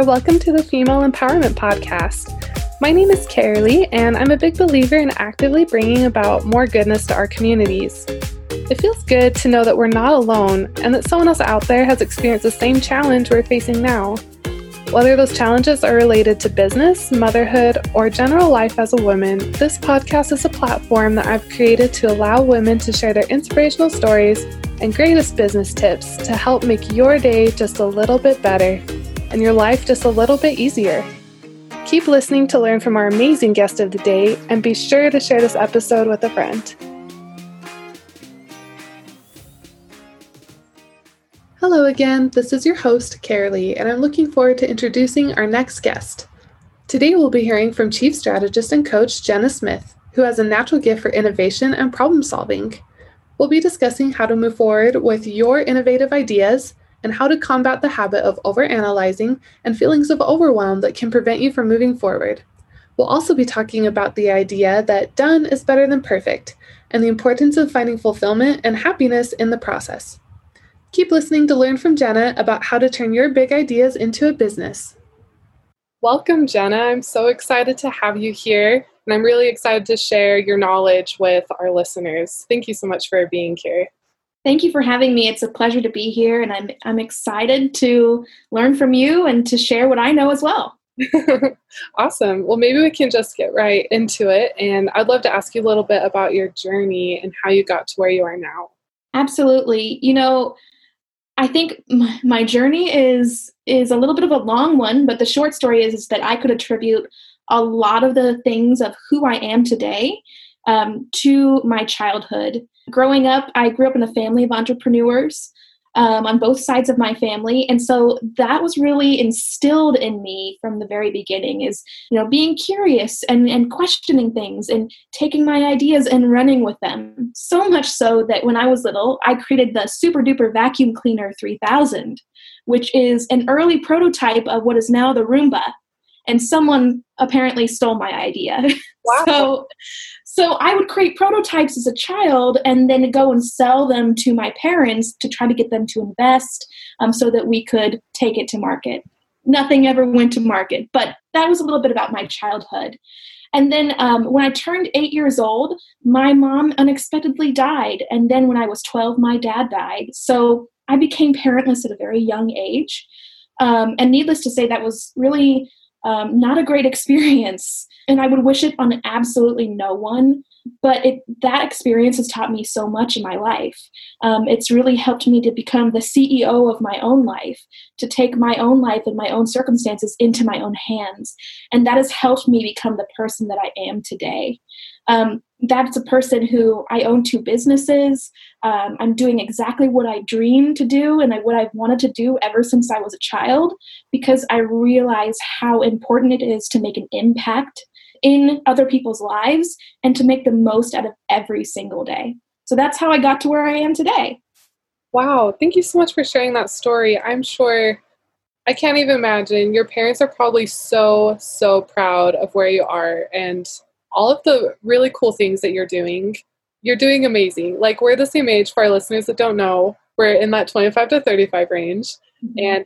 there. Welcome to the Female Empowerment Podcast. My name is Carolee, and I'm a big believer in actively bringing about more goodness to our communities. It feels good to know that we're not alone and that someone else out there has experienced the same challenge we're facing now. Whether those challenges are related to business, motherhood, or general life as a woman, this podcast is a platform that I've created to allow women to share their inspirational stories and greatest business tips to help make your day just a little bit better and your life just a little bit easier. Keep listening to learn from our amazing guest of the day and be sure to share this episode with a friend. Hello again, this is your host, Carolee, and I'm looking forward to introducing our next guest. Today we'll be hearing from Chief Strategist and Coach Jenna Smith, who has a natural gift for innovation and problem solving. We'll be discussing how to move forward with your innovative ideas and how to combat the habit of overanalyzing and feelings of overwhelm that can prevent you from moving forward. We'll also be talking about the idea that done is better than perfect and the importance of finding fulfillment and happiness in the process. Keep listening to learn from Jenna about how to turn your big ideas into a business. Welcome, Jenna. I'm so excited to have you here, and I'm really excited to share your knowledge with our listeners. Thank you so much for being here. Thank you for having me. It's a pleasure to be here, and I'm I'm excited to learn from you and to share what I know as well. awesome. Well, maybe we can just get right into it. And I'd love to ask you a little bit about your journey and how you got to where you are now. Absolutely. You know, I think my, my journey is is a little bit of a long one, but the short story is, is that I could attribute a lot of the things of who I am today um, to my childhood growing up, I grew up in a family of entrepreneurs um, on both sides of my family, and so that was really instilled in me from the very beginning. Is you know being curious and and questioning things and taking my ideas and running with them. So much so that when I was little, I created the Super Duper Vacuum Cleaner 3000, which is an early prototype of what is now the Roomba and someone apparently stole my idea. Wow. so so I would create prototypes as a child and then go and sell them to my parents to try to get them to invest um, so that we could take it to market. Nothing ever went to market, but that was a little bit about my childhood. And then um, when I turned eight years old, my mom unexpectedly died. And then when I was 12, my dad died. So I became parentless at a very young age. Um, and needless to say, that was really um, not a great experience. And i would wish it on absolutely no one but it, that experience has taught me so much in my life. Um, it's really helped me to become the ceo of my own life to take my own life and my own circumstances into my own hands. And that has helped me become the person that i am today um, that's a person who I own two businesses. Um, I'm doing exactly what I dreamed to do and what I've wanted to do ever since I was a child because I realize how important it is to make an impact in other people's lives and to make the most out of every single day. So that's how I got to where I am today. Wow. Thank you so much for sharing that story. I'm sure I can't even imagine. Your parents are probably so, so proud of where you are and all of the really cool things that you're doing. You're doing amazing. Like, we're the same age for our listeners that don't know. We're in that 25 to 35 range. Mm-hmm. And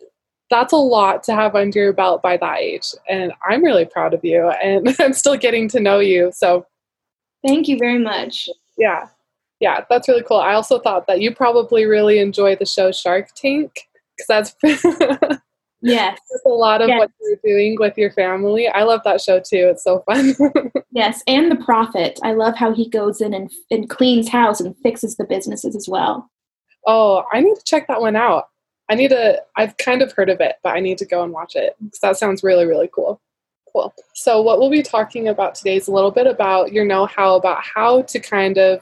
that's a lot to have under your belt by that age. And I'm really proud of you. And I'm still getting to know you. So, thank you very much. Yeah. Yeah, that's really cool. I also thought that you probably really enjoy the show Shark Tank because that's Yes. a lot of yes. what you're doing with your family. I love that show too. It's so fun. yes, and The Profit. I love how he goes in and, and cleans house and fixes the businesses as well. Oh, I need to check that one out. I need to, I've kind of heard of it, but I need to go and watch it because that sounds really, really cool. Cool. So, what we'll be talking about today is a little bit about your know how, about how to kind of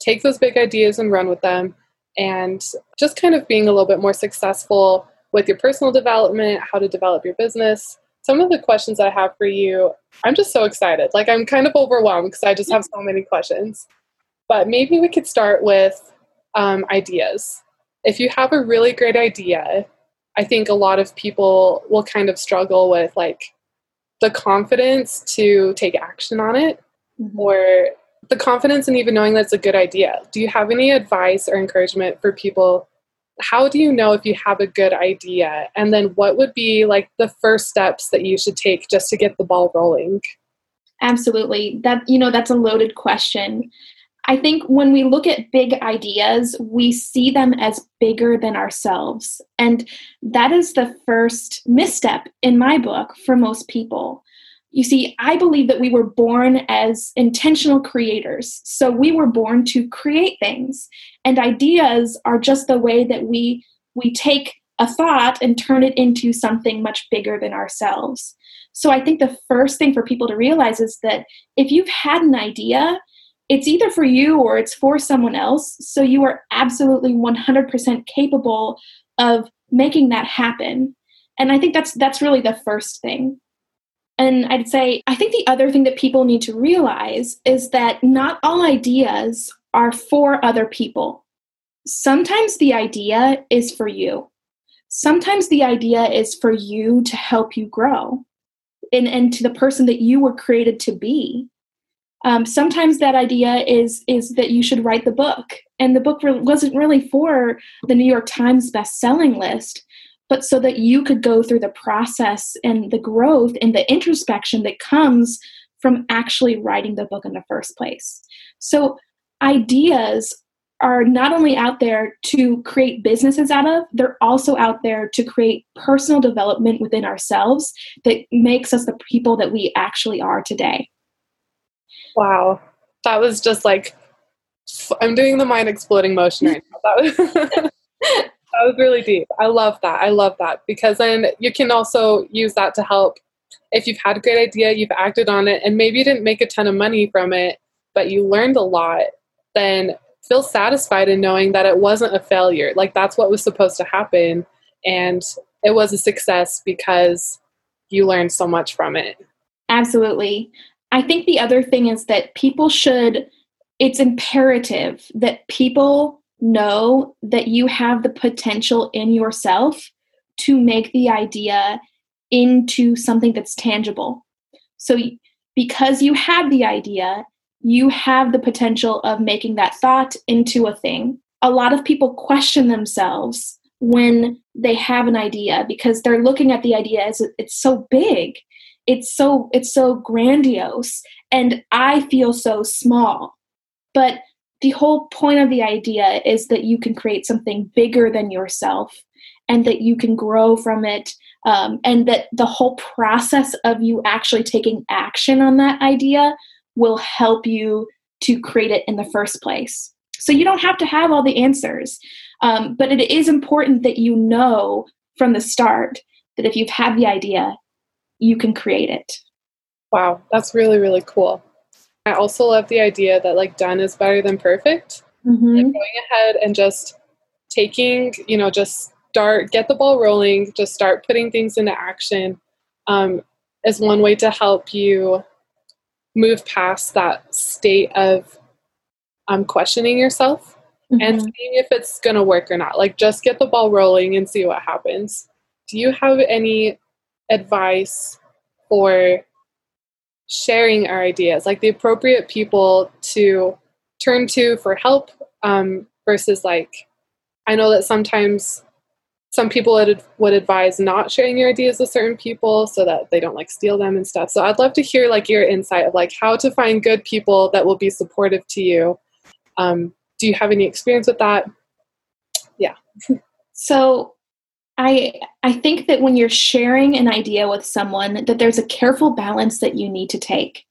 take those big ideas and run with them, and just kind of being a little bit more successful with your personal development, how to develop your business. Some of the questions I have for you, I'm just so excited. Like, I'm kind of overwhelmed because I just have so many questions. But maybe we could start with um, ideas. If you have a really great idea, I think a lot of people will kind of struggle with like the confidence to take action on it mm-hmm. or the confidence in even knowing that's a good idea. Do you have any advice or encouragement for people how do you know if you have a good idea? And then what would be like the first steps that you should take just to get the ball rolling? Absolutely. That you know that's a loaded question. I think when we look at big ideas, we see them as bigger than ourselves. And that is the first misstep in my book for most people. You see, I believe that we were born as intentional creators. So we were born to create things. And ideas are just the way that we we take a thought and turn it into something much bigger than ourselves. So I think the first thing for people to realize is that if you've had an idea, it's either for you or it's for someone else. So you are absolutely 100% capable of making that happen. And I think that's that's really the first thing. And I'd say, I think the other thing that people need to realize is that not all ideas are for other people. Sometimes the idea is for you. Sometimes the idea is for you to help you grow and, and to the person that you were created to be. Um, sometimes that idea is is that you should write the book, and the book re- wasn't really for the New York Times best-selling list but so that you could go through the process and the growth and the introspection that comes from actually writing the book in the first place. So, ideas are not only out there to create businesses out of, they're also out there to create personal development within ourselves that makes us the people that we actually are today. Wow. That was just like, I'm doing the mind exploding motion right now. That was That was really deep. I love that. I love that because then you can also use that to help if you've had a great idea, you've acted on it, and maybe you didn't make a ton of money from it, but you learned a lot, then feel satisfied in knowing that it wasn't a failure. Like that's what was supposed to happen. And it was a success because you learned so much from it. Absolutely. I think the other thing is that people should, it's imperative that people know that you have the potential in yourself to make the idea into something that's tangible. So, because you have the idea, you have the potential of making that thought into a thing. A lot of people question themselves when they have an idea because they're looking at the idea as it's so big it's so it's so grandiose and i feel so small but the whole point of the idea is that you can create something bigger than yourself and that you can grow from it um, and that the whole process of you actually taking action on that idea will help you to create it in the first place so you don't have to have all the answers um, but it is important that you know from the start that if you've had the idea you can create it wow that's really really cool I also love the idea that like done is better than perfect. Mm-hmm. And going ahead and just taking, you know, just start, get the ball rolling, just start putting things into action um, is one way to help you move past that state of um, questioning yourself mm-hmm. and seeing if it's going to work or not. Like, just get the ball rolling and see what happens. Do you have any advice for sharing our ideas, like the appropriate people to turn to for help um, versus like, I know that sometimes some people would, would advise not sharing your ideas with certain people so that they don't like steal them and stuff. So I'd love to hear like your insight of like how to find good people that will be supportive to you. Um, do you have any experience with that? Yeah. so I I think that when you're sharing an idea with someone, that there's a careful balance that you need to take.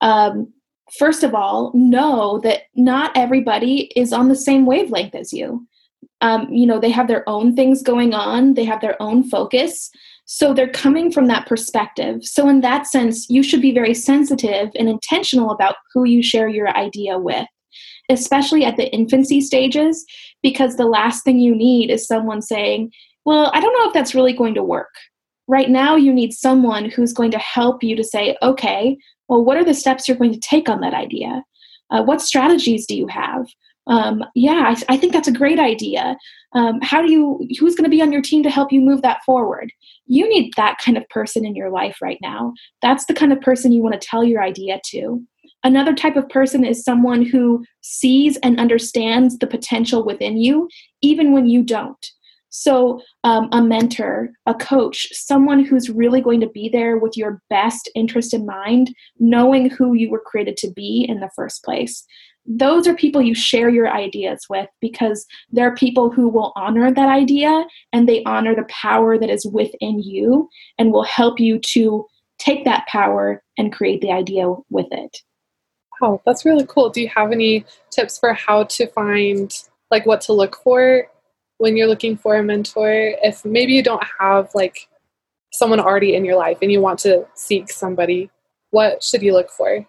Um, first of all, know that not everybody is on the same wavelength as you. Um, you know, they have their own things going on, they have their own focus. So they're coming from that perspective. So, in that sense, you should be very sensitive and intentional about who you share your idea with, especially at the infancy stages, because the last thing you need is someone saying, well, I don't know if that's really going to work. Right now, you need someone who's going to help you to say, okay, well, what are the steps you're going to take on that idea? Uh, what strategies do you have? Um, yeah, I, I, think that's a great idea. Um, how do you, who's going to be on your team to help you move that forward? You need that kind of person in your life right now. That's the kind of person you want to tell your idea to. Another type of person is someone who sees and understands the potential within you, even when you don't. So, um, a mentor, a coach, someone who's really going to be there with your best interest in mind, knowing who you were created to be in the first place. Those are people you share your ideas with because they're people who will honor that idea and they honor the power that is within you and will help you to take that power and create the idea with it. Wow, that's really cool. Do you have any tips for how to find, like, what to look for when you're looking for a mentor? If maybe you don't have, like, someone already in your life and you want to seek somebody, what should you look for?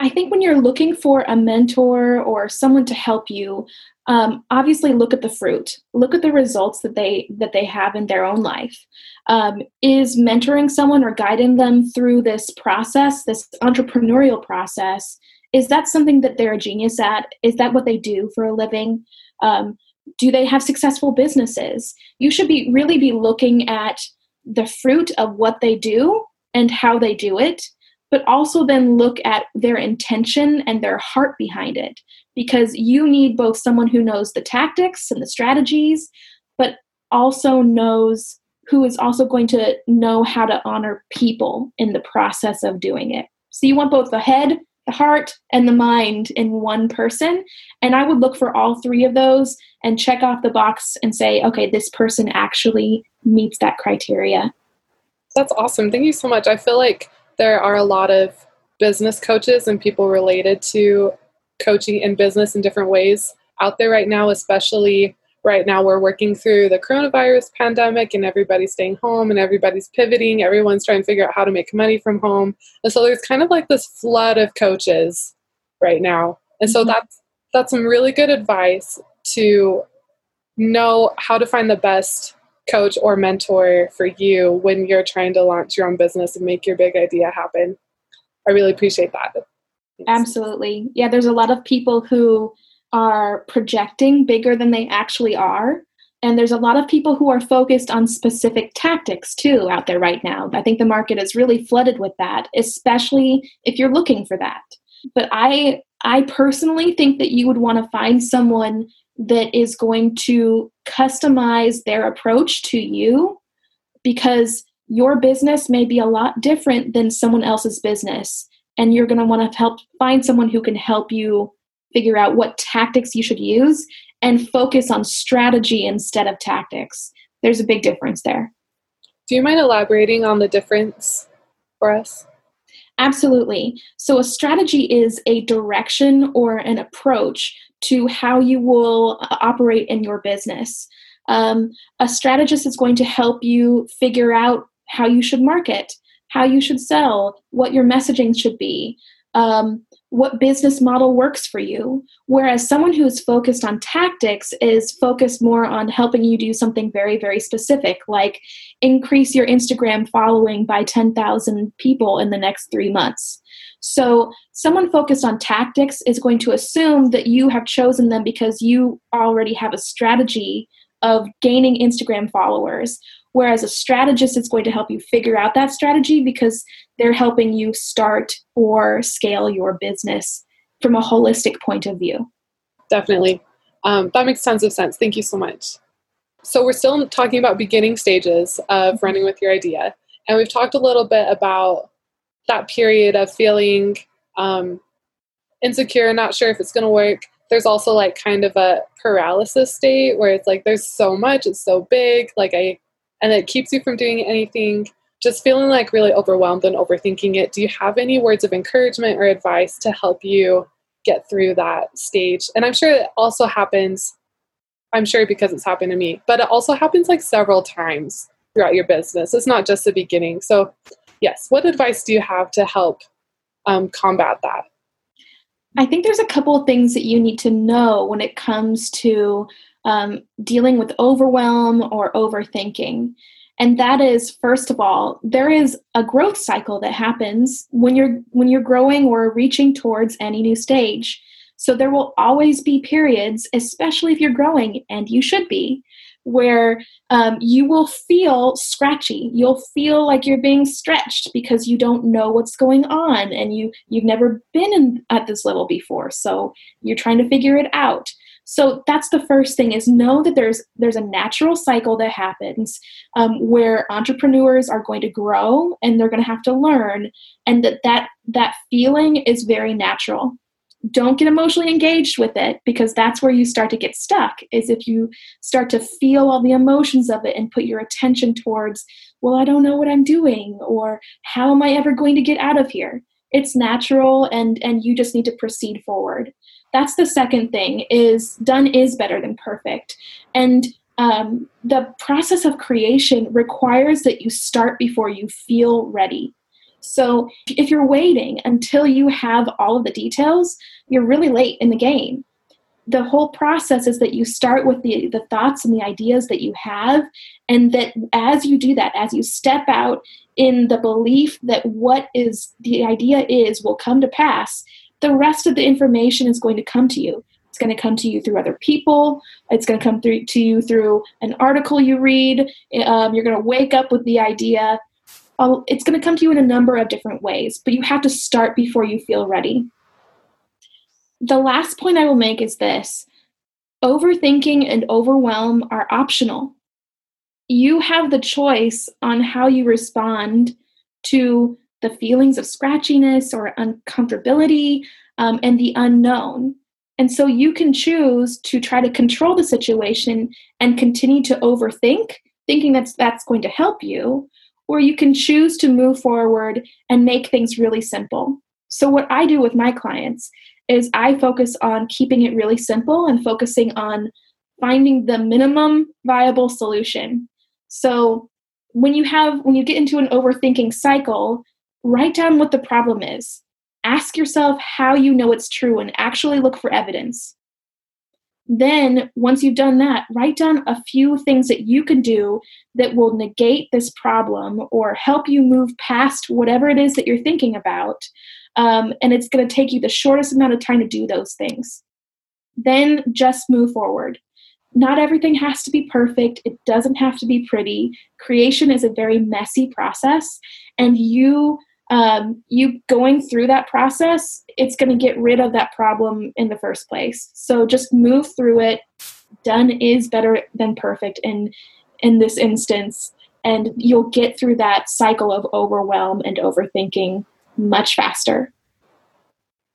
I think when you're looking for a mentor or someone to help you, um, obviously look at the fruit. Look at the results that they that they have in their own life. Um, is mentoring someone or guiding them through this process, this entrepreneurial process, is that something that they're a genius at? Is that what they do for a living? Um, do they have successful businesses? You should be really be looking at the fruit of what they do and how they do it, but also then look at their intention and their heart behind it. Because you need both someone who knows the tactics and the strategies, but also knows who is also going to know how to honor people in the process of doing it. So you want both the head the heart and the mind in one person. And I would look for all three of those and check off the box and say, okay, this person actually meets that criteria. That's awesome. Thank you so much. I feel like there are a lot of business coaches and people related to coaching in business in different ways out there right now, especially right now we're working through the coronavirus pandemic and everybody's staying home and everybody's pivoting. Everyone's trying to figure out how to make money from home. And so there's kind of like this flood of coaches right now. And so mm-hmm. that's that's some really good advice to know how to find the best coach or mentor for you when you're trying to launch your own business and make your big idea happen i really appreciate that absolutely yeah there's a lot of people who are projecting bigger than they actually are. And there's a lot of people who are focused on specific tactics too out there right now. I think the market is really flooded with that, especially if you're looking for that. But I I personally think that you would want to find someone that is going to customize their approach to you because your business may be a lot different than someone else's business and you're going to want to help find someone who can help you figure out what tactics you should use and focus on strategy instead of tactics. There's a big difference there. Do you mind elaborating on the difference for us? Absolutely. So, a strategy is a direction or an approach to how you will uh, operate in your business. Um, a strategist is going to help you figure out how you should market, how you should sell, what your messaging should be, um, what business model works for you. Whereas someone who's focused on tactics is focused more on helping you do something very, very specific, like increase your Instagram following by 10,000 people in the next three months. So, someone focused on tactics is going to assume that you have chosen them because you already have a strategy of gaining Instagram followers Whereas a strategist is going to help you figure out that strategy because they're helping you start or scale your business from a holistic point of view. Definitely. Um, that makes tons of sense. Thank you so much. So, we're still talking about beginning stages of running with your idea. And we've talked a little bit about that period of feeling um, insecure, not sure if it's going to work. There's also like kind of a paralysis state where it's like there's so much, it's so big. Like, I and it keeps you from doing anything just feeling like really overwhelmed and overthinking it do you have any words of encouragement or advice to help you get through that stage and i'm sure it also happens i'm sure because it's happened to me but it also happens like several times throughout your business it's not just the beginning so yes what advice do you have to help um, combat that i think there's a couple of things that you need to know when it comes to um, dealing with overwhelm or overthinking. And that is, first of all, there is a growth cycle that happens when you're when you're growing or reaching towards any new stage. So there will always be periods, especially if you're growing, and you should be, where um, you will feel scratchy. You'll feel like you're being stretched because you don't know what's going on, and you you've never been in, at this level before. So you're trying to figure it out. so that's the first thing is know that there's there's a natural cycle that happens um, where entrepreneurs are going to grow and they're going to have to learn and that that that feeling is very natural don't get emotionally engaged with it because that's where you start to get stuck is if you start to feel all the emotions of it and put your attention towards well i don't know what i'm doing or how am i ever going to get out of here? It's natural and and you just need to proceed forward. That's the second thing is done is better than perfect. And um, the process of creation requires that you start before you feel ready so if you're waiting until you have all of the details you're really late in the game. The whole process is that you start with the, the thoughts and the ideas that you have and that as you do that as you step out in the belief that what is the idea is will come to pass the rest of the information is going to come to you. It's going to come to you through other people. It's going to come through to you through an article you read. Um, you're going to wake up with the idea it's going to come to you in a number of different ways but you have to start before you feel ready. The last point i will make is this. Overthinking and overwhelm are optional. You have the choice on how you respond to the feelings of scratchiness or uncomfortability um, and the unknown. And so you can choose to try to control the situation and continue to overthink, thinking that's that's going to help you, or you can choose to move forward and make things really simple. So what I do with my clients is I focus on keeping it really simple and focusing on finding the minimum viable solution. So when you have when you get into an overthinking cycle, write down what the problem is. Ask yourself how you know it's true and actually look for evidence. Then, once you've done that, write down a few things that you can do that will negate this problem or help you move past whatever it is that you're thinking about. Um, and it's going to take you the shortest amount of time to do those things. Then just move forward not everything has to be perfect. It doesn't have to be pretty. Creation is a very messy process, and you um, you going through that process, it's going to get rid of that problem in the first place. So just move through it. Done is better than perfect in in this instance, and you'll get through that cycle of overwhelm and overthinking much faster.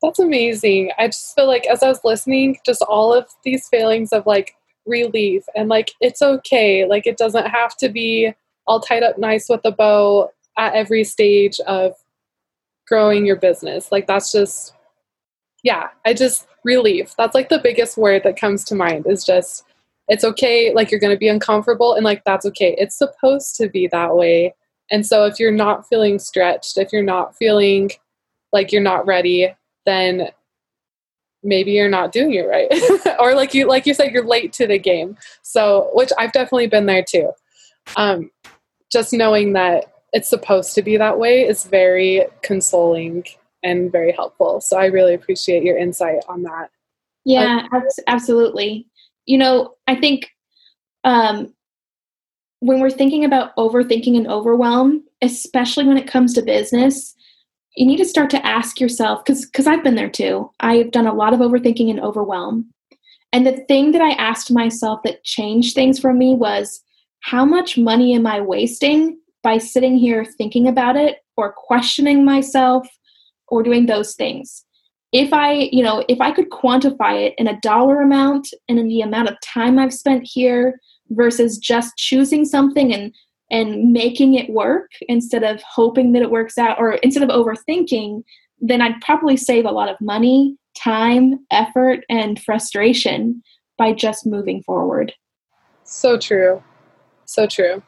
That's amazing. I just feel like as I was listening, just all of these feelings of like relief and like it's okay like it doesn't have to be all tied up nice with a bow at every stage of growing your business. Like that's just yeah i just relief that's like the biggest word that comes to mind is just it's okay like you're going to be uncomfortable and like that's okay. It's supposed to be that way. And so if you're not feeling stretched if you're not feeling like you're not ready then maybe you're not doing it right. Or like you like you said you're late to the game. So which i've definitely been there too. Um, just knowing that it's supposed to be that way is very consoling and very helpful so i really appreciate your insight on that yeah absolutely you know i think um, when we're thinking about overthinking and overwhelm especially when it comes to business you need to start to ask yourself because because I've been there too. I've done a lot of overthinking and overwhelm. And the thing that I asked myself that changed things for me was how much money am I wasting by sitting here thinking about it or questioning myself or doing those things? If I, you know, if I could quantify it in a dollar amount and in the amount of time I've spent here versus just choosing something and and making it work instead of hoping that it works out or instead of overthinking, then I'd probably save a lot of money, time, effort, and frustration by just moving forward. So true. So true.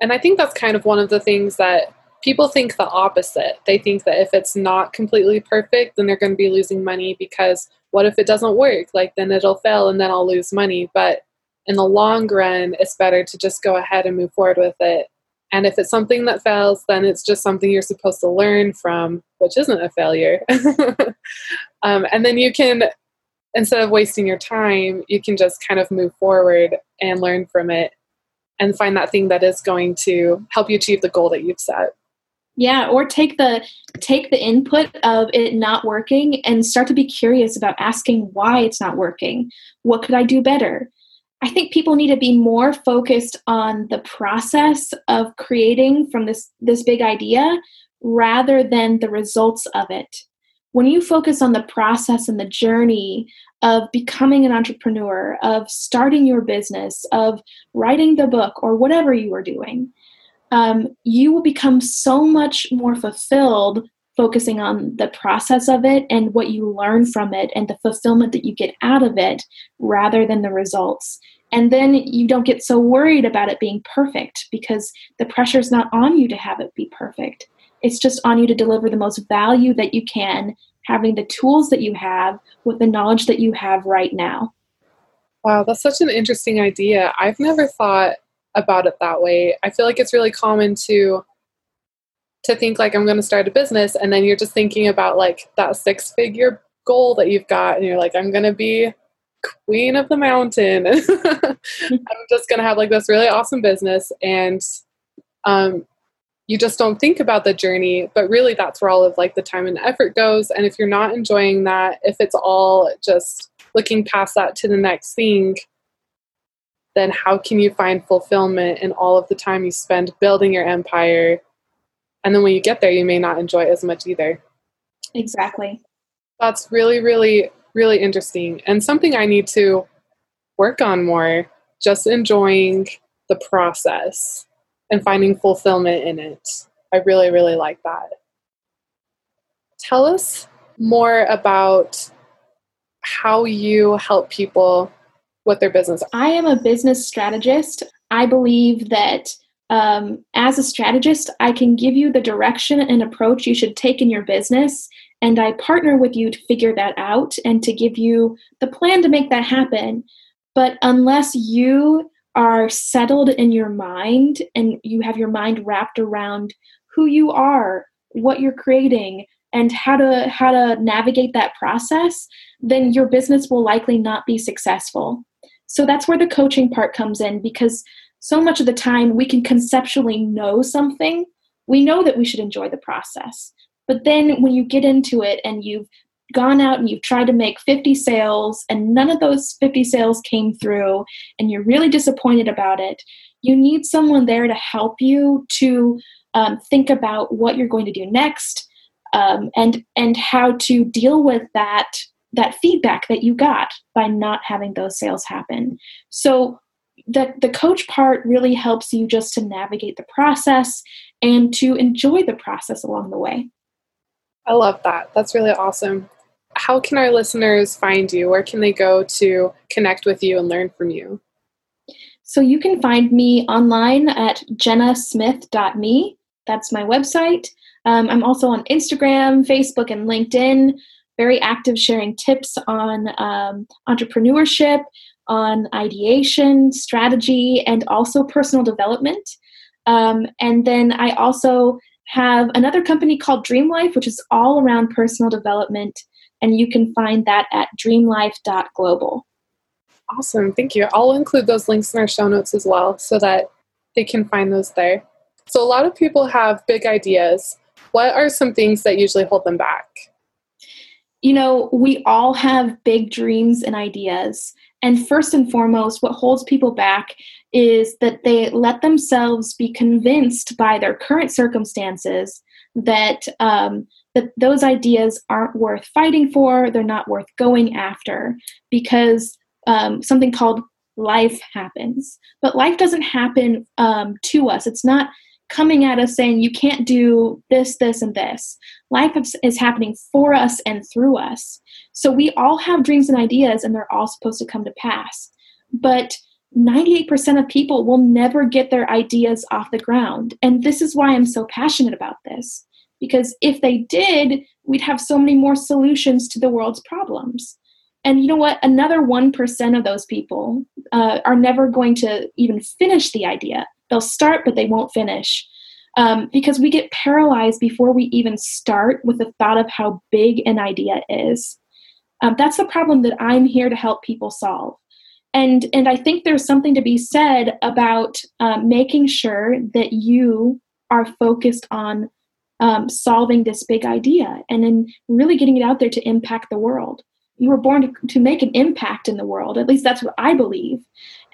And I think that's kind of one of the things that people think the opposite. They think that if it's not completely perfect, then they're going to be losing money because what if it doesn't work? Like then it'll fail and then I'll lose money. But in the long run, it's better to just go ahead and move forward with it. And if it's something that fails, then it's just something you're supposed to learn from, which isn't a failure. um, and then you can, instead of wasting your time, you can just kind of move forward and learn from it and find that thing that is going to help you achieve the goal that you've set. Yeah, or take the take the input of it not working and start to be curious about asking why it's not working. What could I do better? I think people need to be more focused on the process of creating from this this big idea rather than the results of it. When you focus on the process and the journey of becoming an entrepreneur, of starting your business, of writing the book, or whatever you are doing, um, you will become so much more fulfilled focusing on the process of it and what you learn from it and the fulfillment that you get out of it rather than the results. And then you don't get so worried about it being perfect because the pressure is not on you to have it be perfect. It's just on you to deliver the most value that you can, having the tools that you have with the knowledge that you have right now. Wow, that's such an interesting idea. I've never thought about it that way. I feel like it's really common to to think like I'm going to start a business and then you're just thinking about like that six figure goal that you've got and you're like I'm going to be queen of the mountain. I'm just going to have like this really awesome business and um you just don't think about the journey, but really that's where all of like the time and effort goes. And if you're not enjoying that, if it's all just looking past that to the next thing, then how can you find fulfillment in all of the time you spend building your empire? And then when you get there you may not enjoy it as much either. Exactly. That's really really really interesting and something i need to work on more just enjoying the process and finding fulfillment in it. I really really like that. Tell us more about how you help people with their business. I am a business strategist. I believe that um, as a strategist, I can give you the direction and approach you should take in your business, and I partner with you to figure that out and to give you the plan to make that happen. But unless you are settled in your mind and you have your mind wrapped around who you are, what you're creating, and how to how to navigate that process, then your business will likely not be successful. So that's where the coaching part comes in because so much of the time we can conceptually know something. We know that we should enjoy the process. But then when you get into it and you've gone out and you've tried to make 50 sales and none of those 50 sales came through and you're really disappointed about it, you need someone there to help you to um, think about what you're going to do next um, and and how to deal with that that feedback that you got by not having those sales happen. So the, the coach part really helps you just to navigate the process and to enjoy the process along the way. I love that. That's really awesome. How can our listeners find you? Where can they go to connect with you and learn from you? So you can find me online at jennasmith.me. That's my website. Um, I'm also on Instagram, Facebook, and LinkedIn, very active sharing tips on um, entrepreneurship, on ideation, strategy, and also personal development. Um, and then I also have another company called Dream Life, which is all around personal development. And you can find that at dreamlife.global. Awesome. Thank you. I'll include those links in our show notes as well so that they can find those there. So, a lot of people have big ideas. What are some things that usually hold them back? You know, we all have big dreams and ideas. And first and foremost, what holds people back is that they let themselves be convinced by their current circumstances that um, that those ideas aren't worth fighting for, they're not worth going after, because um, something called life happens. But life doesn't happen um, to us. It's not coming at us saying you can't do this, this, and this. Life is happening for us and through us. So we all have dreams and ideas, and they're all supposed to come to pass. But 98% of people will never get their ideas off the ground. And this is why I'm so passionate about this. Because if they did, we'd have so many more solutions to the world's problems. And you know what? Another 1% of those people uh, are never going to even finish the idea They'll start, but they won't finish. Um, because we get paralyzed before we even start with the thought of how big an idea is. Um, that's the problem that I'm here to help people solve. And, and I think there's something to be said about um, making sure that you are focused on um, solving this big idea and then really getting it out there to impact the world. You were born to, to make an impact in the world. At least that's what I believe.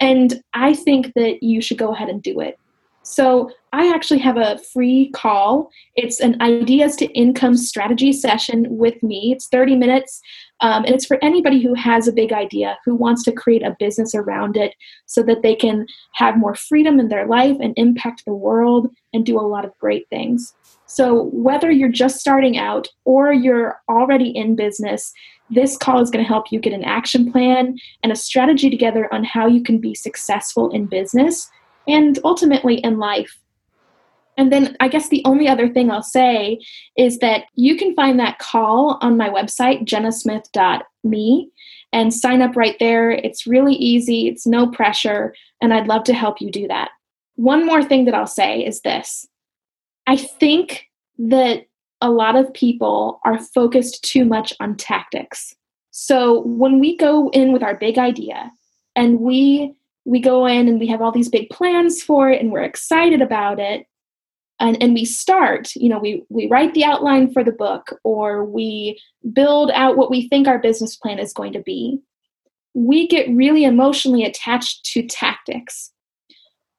And I think that you should go ahead and do it. So I actually have a free call. It's an ideas to income strategy session with me. It's 30 minutes. Um, and it's for anybody who has a big idea, who wants to create a business around it so that they can have more freedom in their life and impact the world and do a lot of great things. So, whether you're just starting out or you're already in business, this call is going to help you get an action plan and a strategy together on how you can be successful in business and ultimately in life. And then I guess the only other thing I'll say is that you can find that call on my website, jennasmith.me, and sign up right there. It's really easy, it's no pressure, and I'd love to help you do that. One more thing that I'll say is this I think that a lot of people are focused too much on tactics. So when we go in with our big idea and we we go in and we have all these big plans for it and we're excited about it and, and we start you know we we write the outline for the book or we build out what we think our business plan is going to be. We get really emotionally attached to tactics.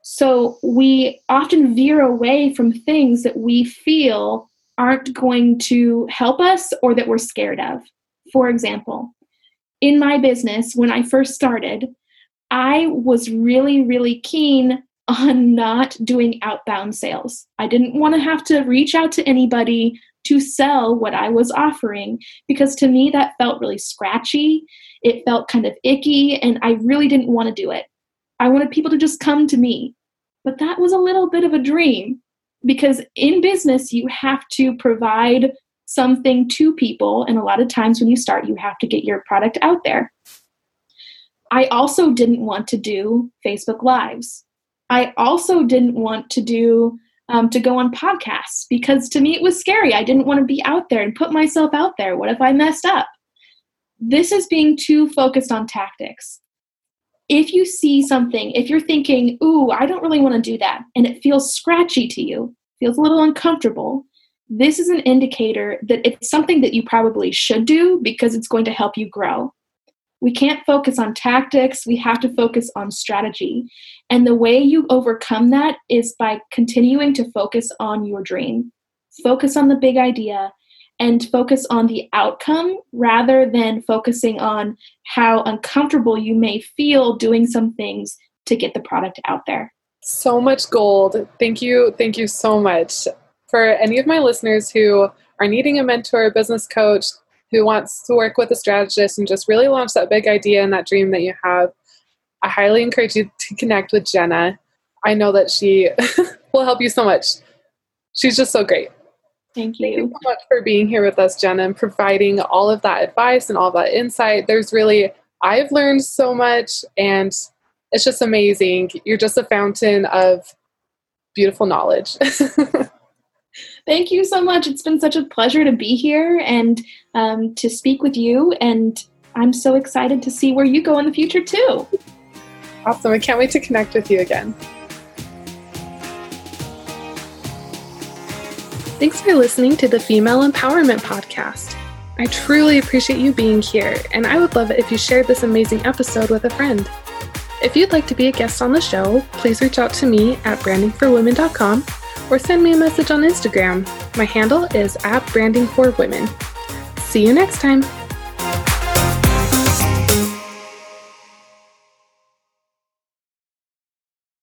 So we often veer away from things that we feel aren't going to help us or that we're scared of. For example in my business when i first started I was really, really keen on not doing outbound sales. I didn't want to have to reach out to anybody to sell what I was offering because to me that felt really scratchy. It felt kind of icky, and I really didn't want to do it. I wanted people to just come to me. But that was a little bit of a dream because in business, you have to provide something to people. And a lot of times when you start, you have to get your product out there. I also didn't want to do Facebook Lives. I also didn't want to do um, to go on podcasts because to me it was scary. I didn't want to be out there and put myself out there. What if I messed up? This is being too focused on tactics. If you see something, if you're thinking, ooh, I don't really want to do that, and it feels scratchy to you, feels a little uncomfortable, this is an indicator that it's something that you probably should do because it's going to help you grow we can't focus on tactics we have to focus on strategy and the way you overcome that is by continuing to focus on your dream. Focus on the big idea and focus on the outcome rather than focusing on how uncomfortable you may feel doing some things to get the product out there. So much gold. Thank you thank you so much. For any of my listeners who are needing a mentor a business coach who wants to work with a strategist and just really launch that big idea and that dream that you have, I highly encourage you to connect with Jenna. I know that she will help you so much. She's just so great. Thank you. Thank you so much for being here with us, Jenna, and providing all of that advice and all that insight. There's really, I've learned so much, and it's just amazing. You're just a fountain of beautiful knowledge. Thank you so much. It's been such a pleasure to be here and um, to speak with you. And I'm so excited to see where you go in the future, too. Awesome. I can't wait to connect with you again. Thanks for listening to the Female Empowerment Podcast. I truly appreciate you being here, and I would love it if you shared this amazing episode with a friend. If you'd like to be a guest on the show, please reach out to me at brandingforwomen.com or send me a message on Instagram. My handle is at brandingforwomen. See you next time.